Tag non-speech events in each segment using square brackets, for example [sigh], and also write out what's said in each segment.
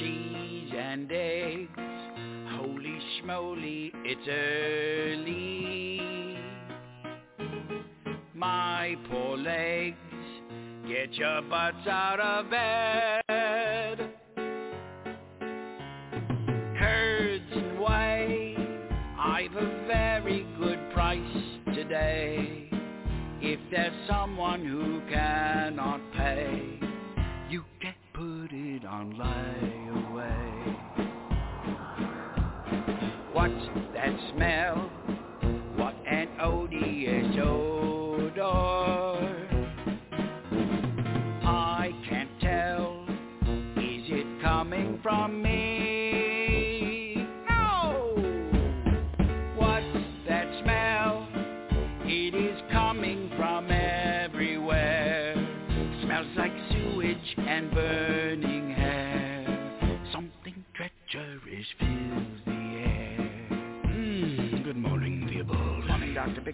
cheese and eggs. Holy schmoly, it's early. My poor legs, get your butts out of bed. Curds and whey, I've a very good price today. If there's someone who cannot pay, smell? What an odious odor.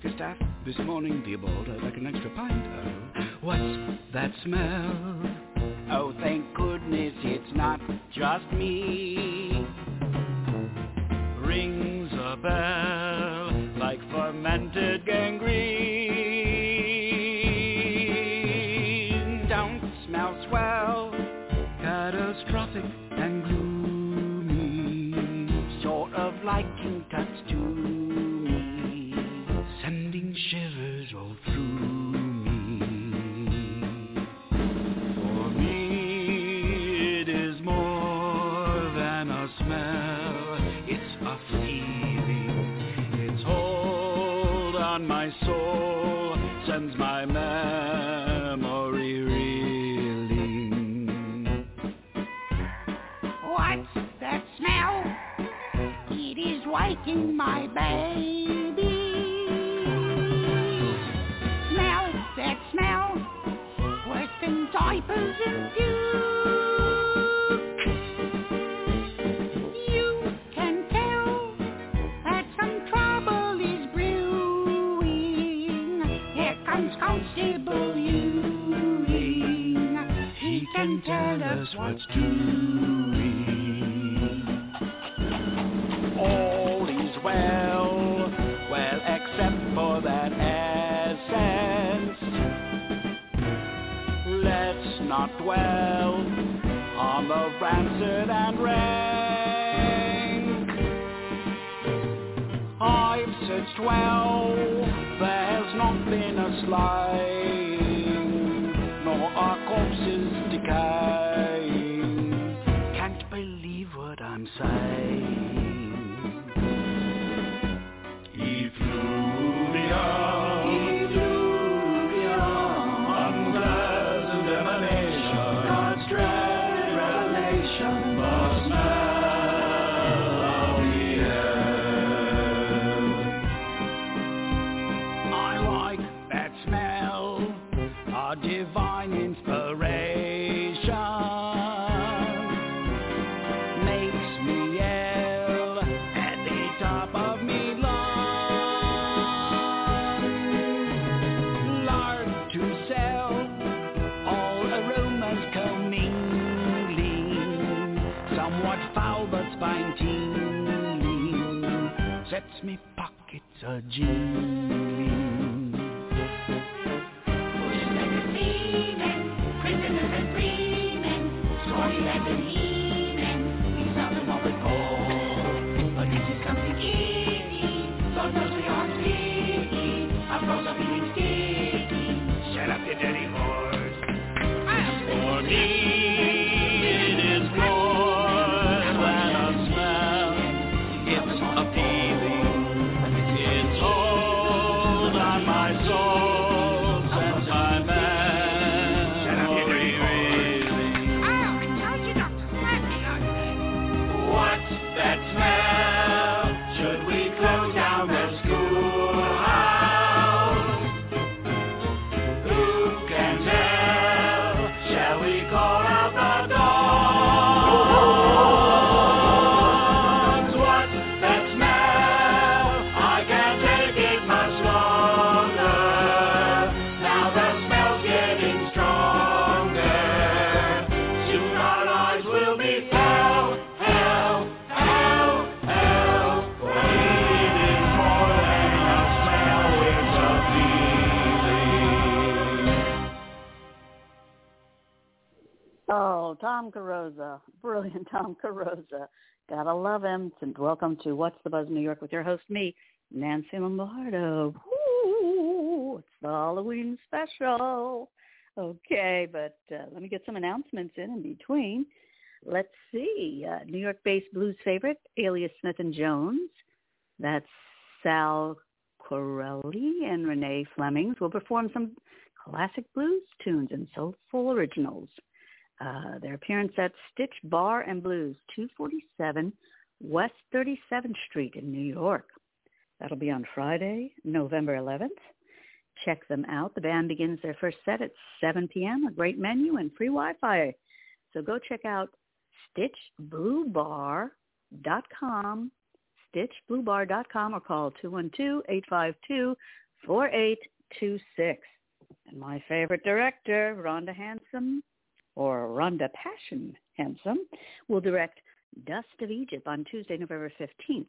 Morning, Bickerstaff. This morning, Theobald, I'd like an extra pint of... What's that smell? Oh, thank goodness it's not just me. Rings a bell like fermented gangrene. My memory reeling. What's that smell? It is waking my baby. Smell that smell, worse than diapers and puke. Tell us what's doing. All is well, well, except for that essence. Let's not dwell on the rancid and rank. I've searched well, there's not been a slaying, nor are corpses decaying. Pockets Tom Carosa. Gotta love him. And welcome to What's the Buzz New York with your host, me, Nancy Lombardo. Woo, it's the Halloween special. Okay, but uh, let me get some announcements in in between. Let's see. Uh, New York-based blues favorite, Alias Smith and Jones. That's Sal Corelli and Renee Flemings will perform some classic blues tunes and soulful originals. Uh, their appearance at Stitch Bar and Blues, 247 West 37th Street in New York. That'll be on Friday, November 11th. Check them out. The band begins their first set at 7 p.m., a great menu and free Wi-Fi. So go check out stitchbluebar.com, stitchbluebar.com, or call 212-852-4826. And my favorite director, Rhonda Handsome, or Rhonda Passion Handsome, will direct Dust of Egypt on Tuesday, November 15th,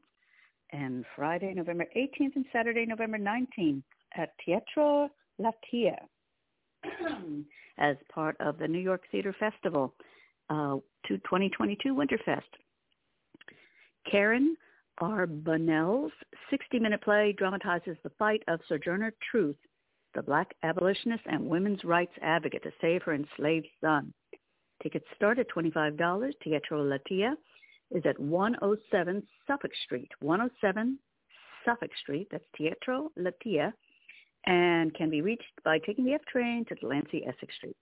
and Friday, November 18th, and Saturday, November 19th at Teatro LATEA [clears throat] as part of the New York Theater Festival uh, to 2022 Winterfest. Karen R. Bunnell's 60-minute play dramatizes the fight of Sojourner Truth, the black abolitionist and women's rights advocate to save her enslaved son. Tickets start at $25. Teatro LATEA is at 107 Suffolk Street. 107 Suffolk Street, that's Teatro LATEA, and can be reached by taking the F train to Delancey, Essex Street.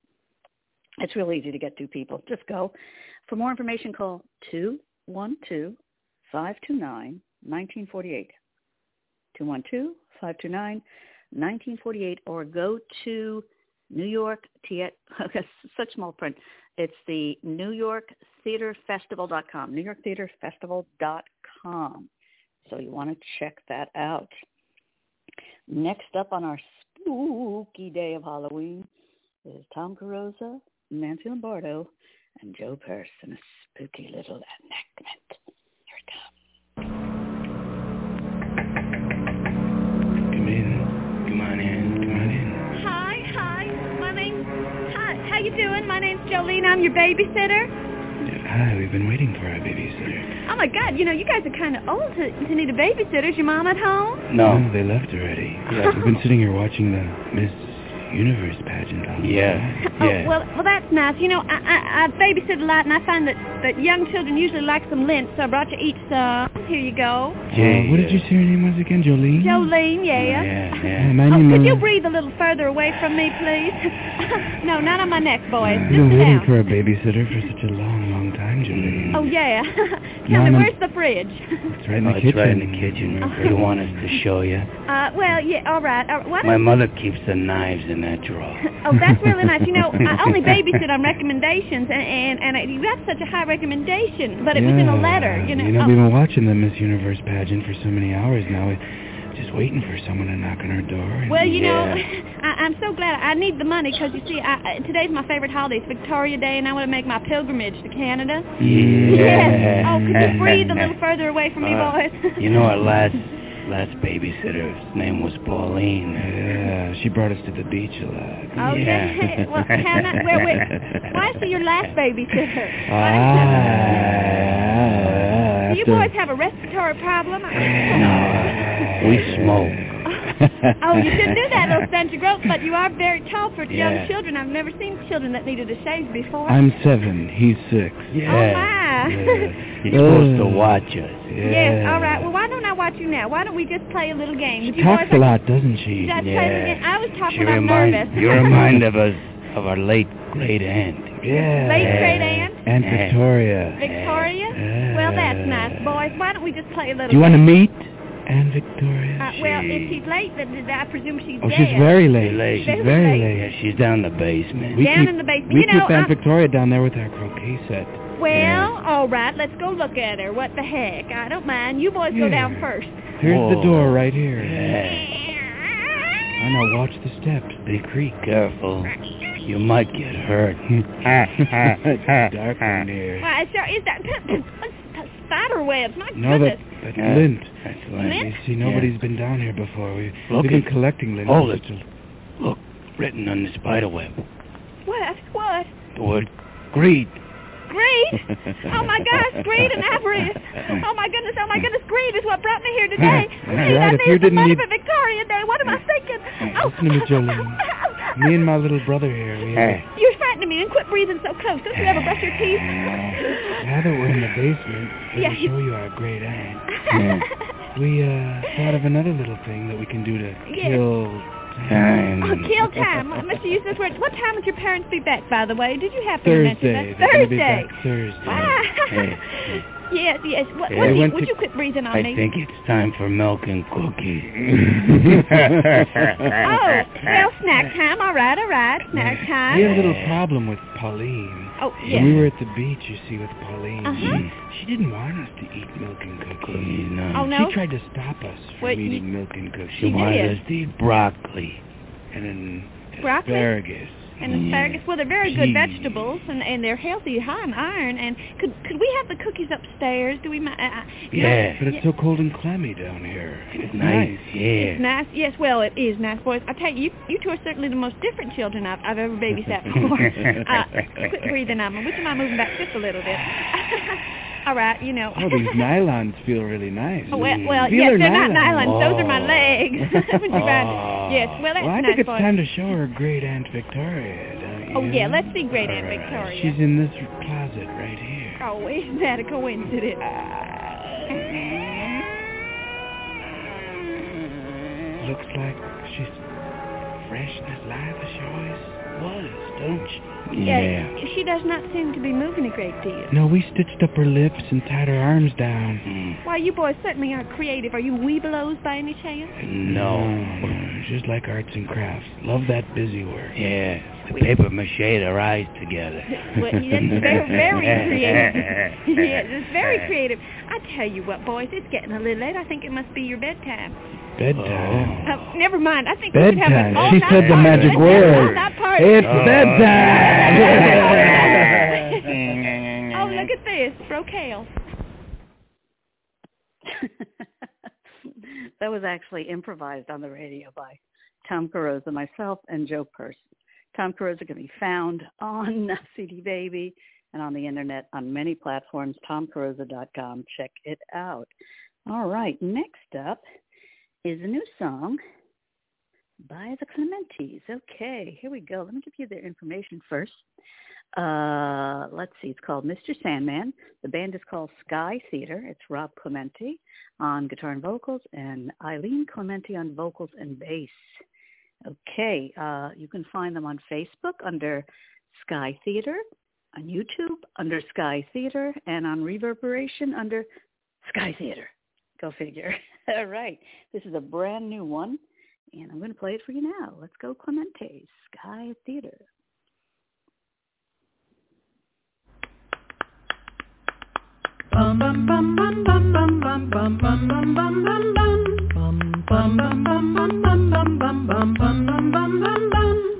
It's real easy to get to, people. Just go. For more information, call 212-529-1948. 212-529-1948 or go to New York, [laughs] such small print. It's the New York Theater Festival.com, New York Theater Festival.com. So you want to check that out. Next up on our spooky day of Halloween is Tom Carosa, Nancy Lombardo, and Joe in a spooky little enactment. I'm your babysitter. Hi, we've been waiting for our babysitter. Oh my God, you know you guys are kind of old to, to need a babysitter. Is your mom at home? No, they left already. Yeah. We've been sitting here watching the Miss Universe pageant. all Yeah. night. [laughs] Oh, Yeah. well, well, that's nice. You know, I, I, I babysit a lot, and I find that, that young children usually like some lint, so I brought you each some. Here you go. Uh, what did you say your name was again, Jolene? Jolene, yeah. Yeah, Yeah, yeah. my Oh, could you breathe a little further away from me, please? [laughs] no, not on my neck, boys. I've been waiting down. for a babysitter for such a long, long time, Jolene. Oh, yeah. [laughs] No, Tell me, where's the fridge? It's right in Oh, the it's kitchen. right in the kitchen. [laughs] They want us to show you. [laughs] Uh, well, yeah, all right. Uh, why My mother keeps the knives in that drawer. Oh, that's really nice. You know, I only babysit on recommendations, and and, and I, you got such a high recommendation, but it was in a letter. You know. You know, Oh, we've been watching the Miss Universe pageant for so many hours now. We're just waiting for someone to knock on our door. well, you know, Yeah. [laughs] I, I'm so glad. I need the money because you see, I, today's my favorite holiday. It's Victoria Day, and I want to make my pilgrimage to Canada. Yes. Oh, could you breathe a little [laughs] further away from me, Uh, boys? You know, our [laughs] last last babysitter's name was Pauline. Yeah, she brought us to the beach a lot. Oh, yeah. well, Hannah, wait, wait. Why is she your last babysitter? Ah, Do you boys have a respiratory problem? No, we smoke. [laughs] oh, you shouldn't do that, [laughs] little stench of growth, but you are very tall for Yeah. young children. I've never seen children that needed a shave before. I'm seven. He's six. Oh, yeah. Oh, my. You're [laughs] supposed to watch us. Yes, all right. Well, why don't I watch you now? Why don't we just play a little game? She Would you talks a like- lot, doesn't she? Just play a little Yeah. game. I always talk She when I'm nervous. you remind of us of our late great aunt. Yeah. Late great aunt? Aunt Victoria. Victoria? Yeah. Well, that's nice, boys. Why don't we just play a little Do you want to meet Aunt Victoria? Uh, well, She- if she's late, then then I presume she's oh, dead. she's very late. late. She's Very very late. late. Yeah, she's down in the basement. We Down keep, in the basement. We You know, keep Aunt I- Victoria down there with our croquet set. Well, all right. Let's go look at her. What the heck? I don't mind. You boys go down first. Here's the door right here. Yeah. I know. Watch the steps. Be careful. You might get hurt. [laughs] it's dark in here. Why, it sure is that spider webs. My No, that, goodness. that's Yeah. lint. That's Lint? You see, nobody's been down here before. We, we've been collecting lint. Hold for it. Look, written on the spider web. What? What? The word greed. greed. Oh my gosh, greed and avarice. [laughs] Oh my goodness, oh my goodness, greed is what brought me here [laughs] today. That's Greed, right, I if need you some didn't money need- for Victoria Day. What am I thinking? Oh. [laughs] Listen to me, oh. Jolene. Me and my little brother here, we have, You're frightening me and quit breathing so close. Don't you ever brush your teeth? now that we're in the basement, let Yeah, me show you our great aunt. We uh, thought of another little thing that we can do to Yeah. kill Time. Oh, kill time. I must use this word. What time would your parents be back, by the way? Did you happen to mention Thursday. that? They're gonna Thursday. back Thursday. [laughs] Yes, yes. What, Yeah. what They do you, went would to- you quit breathing on I me? I think it's time for milk and cookies. [laughs] Oh, well, snack time. All right, all right. Snack time. We time. had a little problem with Pauline. Oh, When yes. we were at the beach, you see, with Pauline, Uh-huh. she, she didn't want us to eat milk and cookies. Cookies, no. Oh, no? She tried to stop us from Wait, you- eating milk and cookies. She wanted did. us to eat broccoli. and then Broccoli? asparagus. And asparagus. Well, they're very good vegetables, and, and they're healthy, high in iron. And could could we have the cookies upstairs? Do we? Uh, uh, know, Yeah. But it's so cold and clammy down here. It's nice, It's yeah. nice. Yes, well, it is nice, boys. I tell you, you, you two are certainly the most different children I've, I've ever babysat before. [laughs] uh, quit breathing me. Would you mind moving back just a little bit? [laughs] All right, you know. Oh, these nylons feel really nice. Oh, well, yes, they're not nylon. nylons. Those are my Oh. legs. [laughs] Would you [laughs] mind? Oh. Yes, well, that's Well, I think it's time to show her great Aunt Victoria, don't you? Oh, yeah, let's see Great Aunt right, Victoria. She's in this closet right here. Oh, isn't that a coincidence? Looks like she's fresh and as live as she always was, don't she? Yeah. She does not seem to be moving a great deal. No, we stitched up her lips and tied her arms down. Mm. Why, you boys certainly are creative. Are you Webelos by any chance? No. Just like arts and crafts. Love that busy work. Yeah. The paper mache their eyes together. [laughs] Well, that's very, very creative. [laughs] yes, it's very creative. I tell you what, boys, it's getting a little late. I think it must be your bedtime. Bedtime. Uh, never mind. I think we should have an Bedtime. She said the magic Let's word. It's Oh. bedtime. [laughs] oh, look at this. Brocale. that was actually improvised on the radio by Tom Carosa, myself, and Joe Purse. Tom Carosa can be found [laughs] on CD Baby and on the internet on many platforms, tomcarosa.com. Check it out. All right, next up is a new song by the Clementes. Okay, here we go. Let me give you their information first. Uh, let's see, it's called Mr. Sandman. The band is called Sky Theater. It's Rob Clementi on guitar and vocals and Eileen Clementi on vocals and bass. Okay, uh, you can find them on Facebook under Sky Theater, on YouTube under Sky Theater, and on ReverbNation under Sky Theater. Go figure. All right, this is a brand new one, and I'm going to play it for you now. Let's go Clemente, Sky Theater. Bum bum bum bum bum bum bum bum bum bum bum bum bum bum bum bum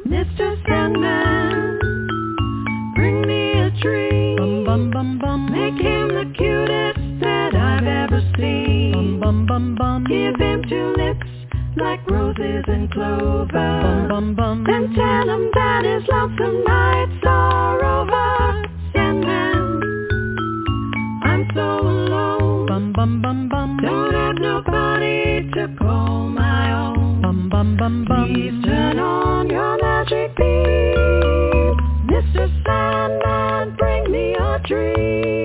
Mr. Sandman, bring me a Make him the cutest that I've ever seen. Give him two lips like roses and clover. Bum, bum, bum. Then tell him that his lonesome nights are over. Dream.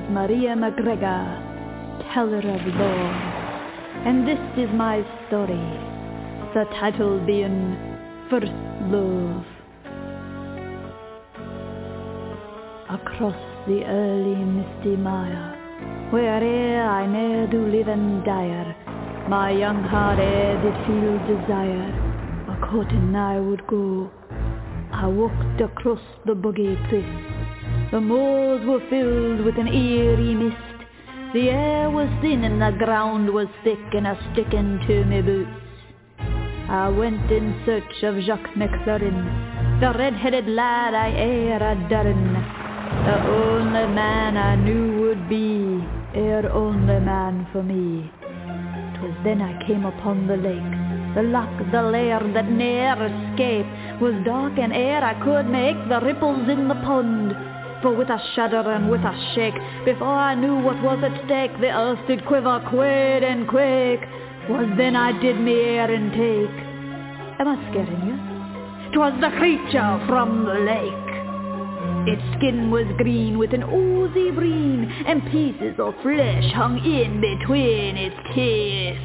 Is Maria McGregor, teller of lore. And this is my story, the title being First Love. Across the early misty mire, where'er I ne'er do live and dire, my young heart e'er did feel desire, a courting I would go. I walked across the buggy place. The moors were filled with an eerie mist. The air was thin and the ground was thick and a sticking to me boots. I went in search of Jacques McLaurin, the red-headed lad I e'er a-durrin, the only man I knew would be, ere only man for me. 'Twas then I came upon the lake, the loch, the lair that ne'er escape, was dark and ere I could make the ripples in the pond. For with a shudder and with a shake, before I knew what was at stake, the earth did quiver, quaid and quake. Was then I did me errand take. Am I scaring you? 'Twas the creature from the lake. Its skin was green with an oozy breen, and pieces of flesh hung in between its teeth.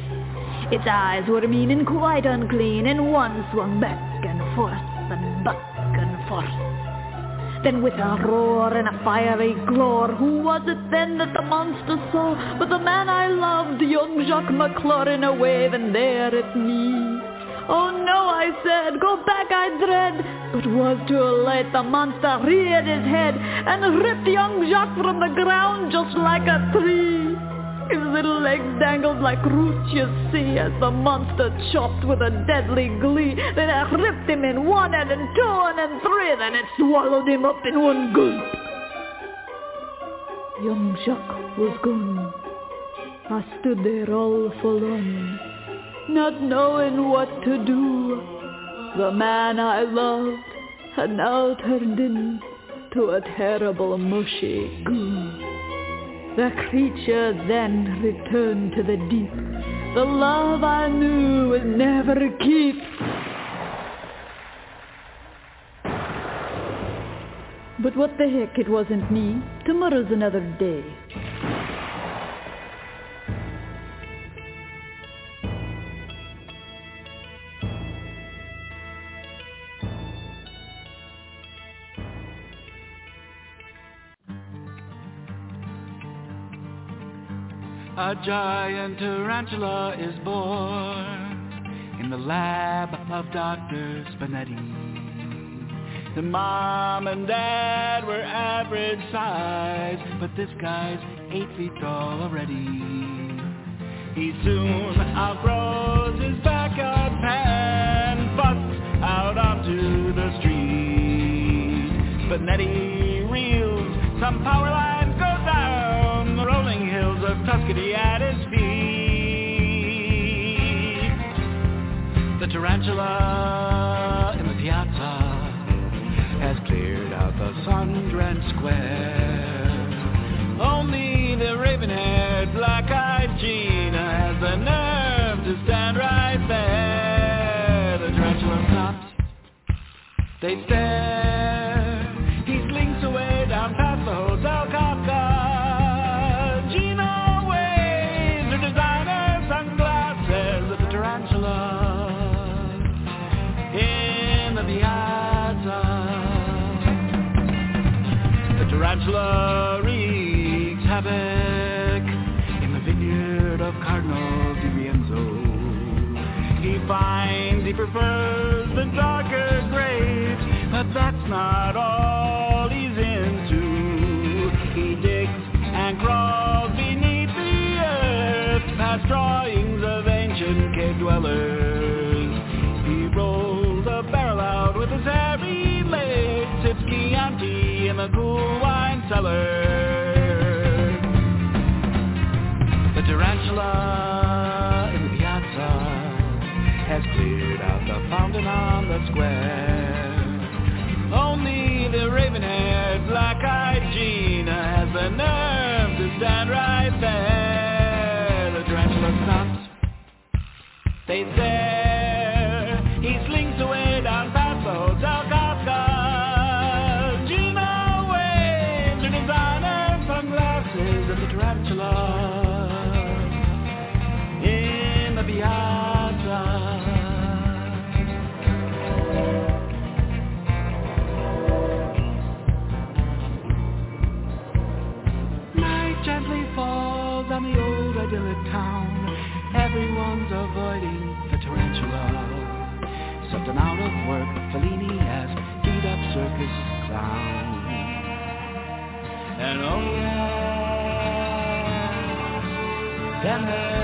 Its eyes were mean and quite unclean, and one swung back and forth and back and forth. Then with a roar and a fiery glory, who was it then that the monster saw but the man I loved, young Jacques a waving there at me? Oh no, I said, go back, I dread. But was too late, the monster reared his head and ripped young Jacques from the ground just like a tree. His little legs dangled like roots, you see, as the monster chopped with a deadly glee. Then it ripped him in one and in two and in three, then it swallowed him up in one gulp. Young Jacques was gone. I stood there all forlorn, not knowing what to do. The man I loved had now turned into a terrible mushy goo. The creature then returned to the deep. The love I knew would never keep. But what the heck, it wasn't me. Tomorrow's another day. A giant tarantula is born in the lab of Dr. Spinetti. The mom and dad were average size, but this guy's eight feet tall already. He soon outgrows his backyard pen, busts out onto the street. Spinetti reels, some power lines go down the rolling hills of Tuscany tarantula in the piazza has cleared out the sun-drenched square. Only the raven-haired, black-eyed Gina has the nerve to stand right there. The tarantula stops. They stare. The wreaks havoc in the vineyard of Cardinal Di Rienzo. He finds he prefers the darker grapes, but that's not all The tarantula in the piazza has cleared out the fountain on the square. And oh yeah, then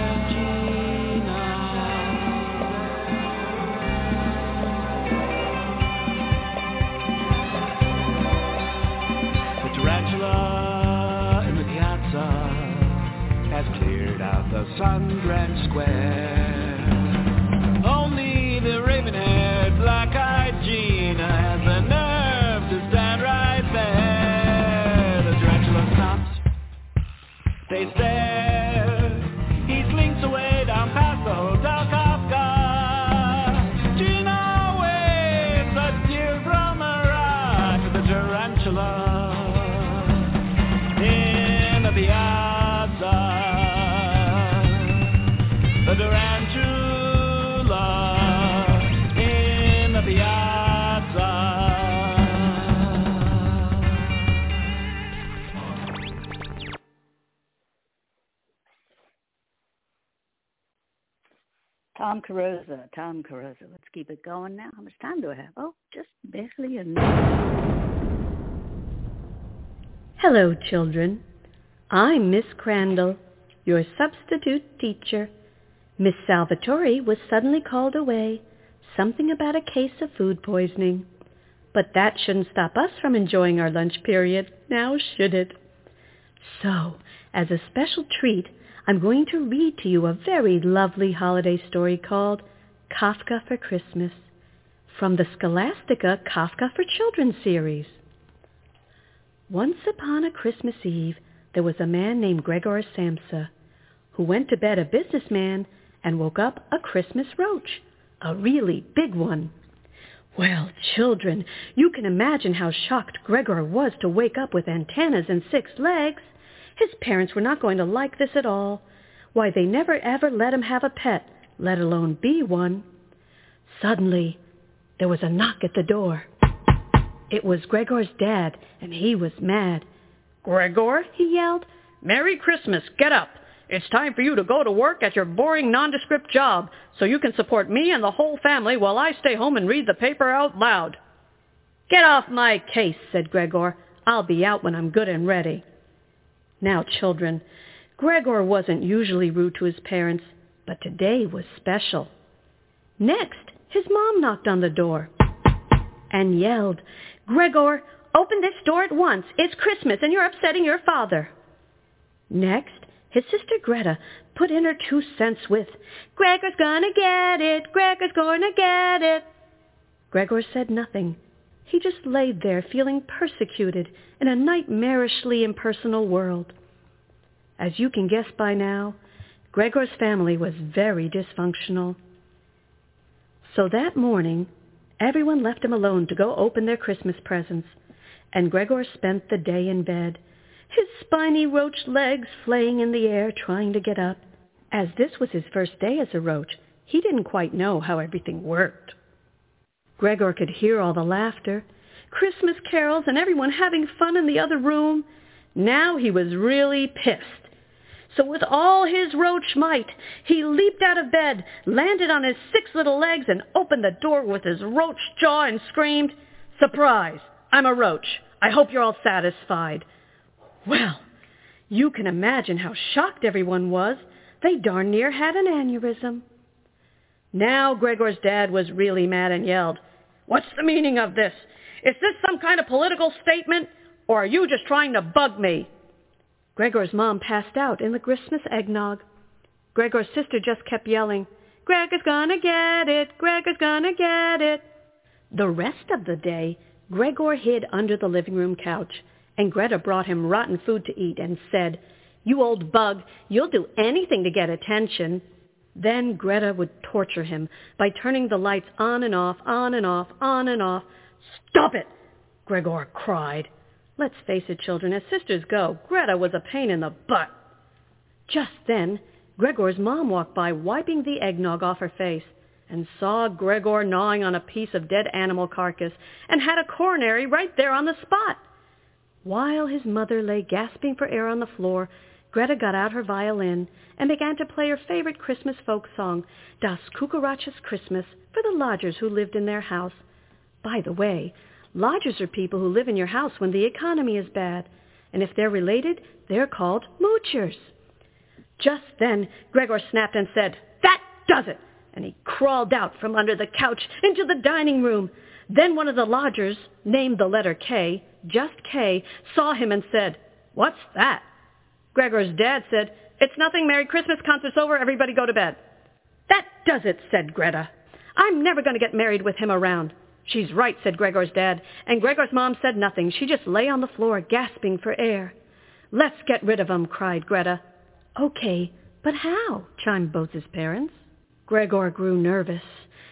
Tom Carosa, Tom Carosa. Let's keep it going now. How much time do I have? Oh, just barely enough. Hello, children. I'm Miss Crandall, your substitute teacher. Miss Salvatore was suddenly called away, something about a case of food poisoning. But that shouldn't stop us from enjoying our lunch period, now should it? So, as a special treat, I'm going to read to you a very lovely holiday story called Kafka for Christmas from the Scholastica Kafka for Children series. Once upon a Christmas Eve, there was a man named Gregor Samsa who went to bed a businessman and woke up a Christmas roach, a really big one. Well, children, you can imagine how shocked Gregor was to wake up with antennas and six legs. His parents were not going to like this at all. Why, they never ever let him have a pet, let alone be one. Suddenly, there was a knock at the door. It was Gregor's dad, and he was mad. Gregor, He yelled, Merry Christmas. Get up. It's time for you to go to work at your boring nondescript job so you can support me and the whole family while I stay home and read the paper out loud. Get off my case, said Gregor. I'll be out when I'm good and ready. Now, children, Gregor wasn't usually rude to his parents, but today was special. Next, his mom knocked on the door and yelled, Gregor, open this door at once. It's Christmas and you're upsetting your father. Next, his sister Greta put in her two cents with, Gregor's gonna get it, Gregor's gonna get it. Gregor said nothing. He just laid there feeling persecuted in a nightmarishly impersonal world. As you can guess by now, Gregor's family was very dysfunctional. So that morning, everyone left him alone to go open their Christmas presents, and Gregor spent the day in bed, his spiny roach legs flaying in the air trying to get up. As this was his first day as a roach, he didn't quite know how everything worked. Gregor could hear all the laughter, Christmas carols, and everyone having fun in the other room. Now he was really pissed. So with all his roach might, he leaped out of bed, landed on his six little legs, and opened the door with his roach jaw and screamed, Surprise! I'm a roach. I hope you're all satisfied. Well, you can imagine how shocked everyone was. They darn near had an aneurysm. Now Gregor's dad was really mad and yelled, What's the meaning of this? Is this some kind of political statement, or are you just trying to bug me? Gregor's mom passed out in the Christmas eggnog. Gregor's sister just kept yelling, Gregor's gonna get it, Gregor's gonna get it. The rest of the day, Gregor hid under the living room couch, and Greta brought him rotten food to eat and said, You old bug, you'll do anything to get attention. Then Greta would torture him by turning the lights on and off, on and off, on and off. Stop it! Gregor cried. Let's face it, children, as sisters go, Greta was a pain in the butt. Just then, Gregor's mom walked by wiping the eggnog off her face and saw Gregor gnawing on a piece of dead animal carcass and had a coronary right there on the spot. While his mother lay gasping for air on the floor, Greta got out her violin and began to play her favorite Christmas folk song, Das Cucarachas Christmas, for the lodgers who lived in their house. By the way, lodgers are people who live in your house when the economy is bad, and if they're related, they're called moochers. Just then, Gregor snapped and said, That does it! And he crawled out from under the couch into the dining room. Then one of the lodgers, named the letter K, just K, saw him and said, What's that? Gregor's dad said, It's nothing. Merry Christmas. Concert's over. Everybody go to bed. That does it, said Greta. I'm never going to get married with him around. She's right, said Gregor's dad, and Gregor's mom said nothing. She just lay on the floor gasping for air. Let's get rid of him, cried Greta. Okay, but how? chimed both his parents. Gregor grew nervous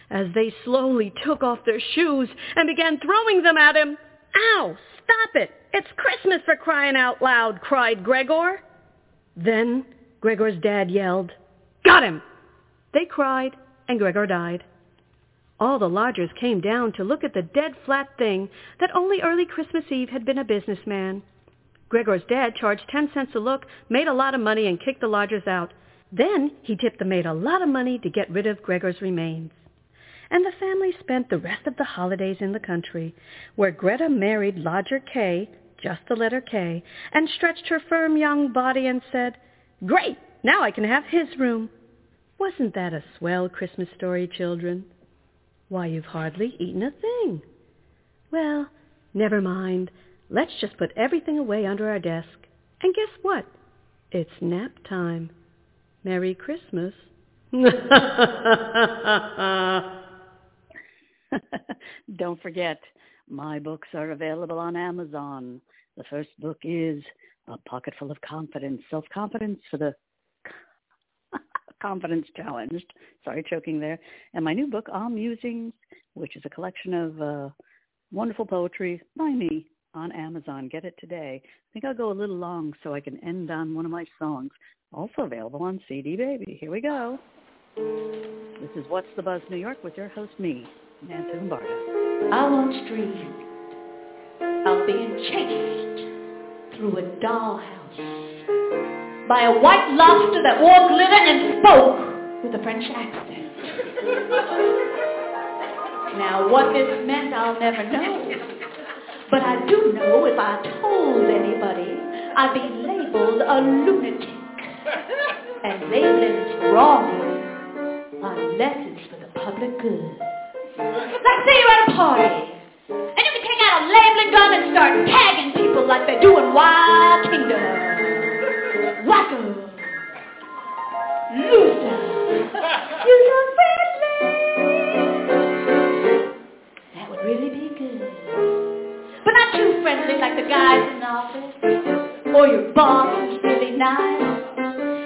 as they slowly took off their shoes and began throwing them at him. Ow! Stop it! It's Christmas for crying out loud, cried Gregor. Then Gregor's dad yelled, Got him! They cried, and Gregor died. All the lodgers came down to look at the dead flat thing that only early Christmas Eve had been a businessman. Gregor's dad charged ten cents a look, made a lot of money, and kicked the lodgers out. Then he tipped the maid a lot of money to get rid of Gregor's remains. And the family spent the rest of the holidays in the country, where Greta married Lodger K, just the letter K, and stretched her firm young body and said, Great! Now I can have his room. Wasn't that a swell Christmas story, children? Why, you've hardly eaten a thing. Well, never mind. Let's just put everything away under our desk. And guess what? It's nap time. Merry Christmas. [laughs] [laughs] Don't forget, my books are available on Amazon. The first book is A Pocket Full of Confidence, Self-Confidence for the [laughs] Confidence Challenged. Sorry, choking there. And my new book, All Musings, which is a collection of uh, wonderful poetry by me on Amazon. Get it today. I think I'll go a little long so I can end on one of my songs. Also available on CD Baby. Here we go. This is What's the Buzz New York with your host, me, Nancy Lombardo. I once dreamed of being chased through a dollhouse by a white lobster that wore glitter and spoke with a French accent. now, what this meant, I'll never know. But I do know if I told anybody, I'd be labeled a lunatic. And labeling's wrong unless it's for the public good. Let's say you're at a party, and you can take out a labeling gun and start tagging people like they do in Wild Kingdom. Wacko. Loser. You're so friendly. That would really be good. But not too friendly like the guys in the office. Or your boss who's really nice.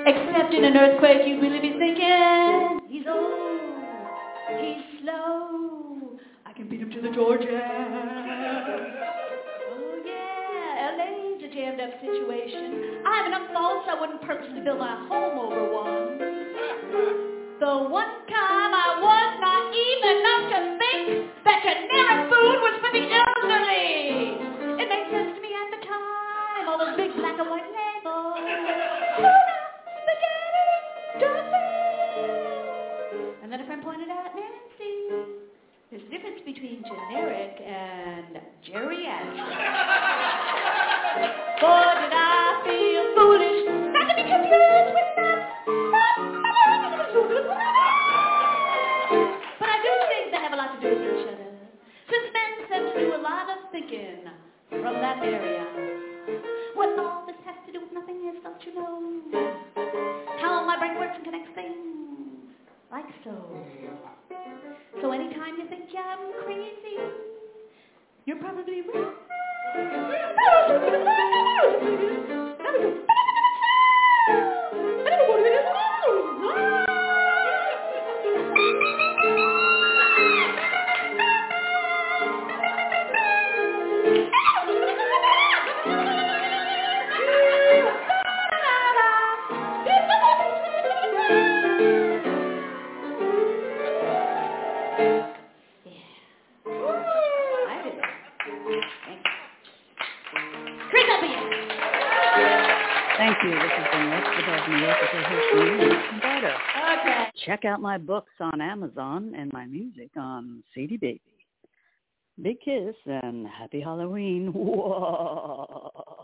Except in an earthquake you'd really be thinking, slow, I can beat him to the Georgia. Oh yeah, LA's a jammed up situation. I have enough faults I wouldn't purposely build my home over one. The one time I was naive enough to difference between generic and geriatric. [laughs] Boy, did I feel foolish not to be confused with that. But I do think they have a lot to do with each other. Since men tend to do a lot of thinking from that area. What all this has to do with nothing is, don't you know? How my brain works and connects things. Like so. So anytime you think I'm crazy, you're probably I Check out my books on Amazon and my music on CD Baby. Big kiss and happy Halloween. [laughs] Whoa.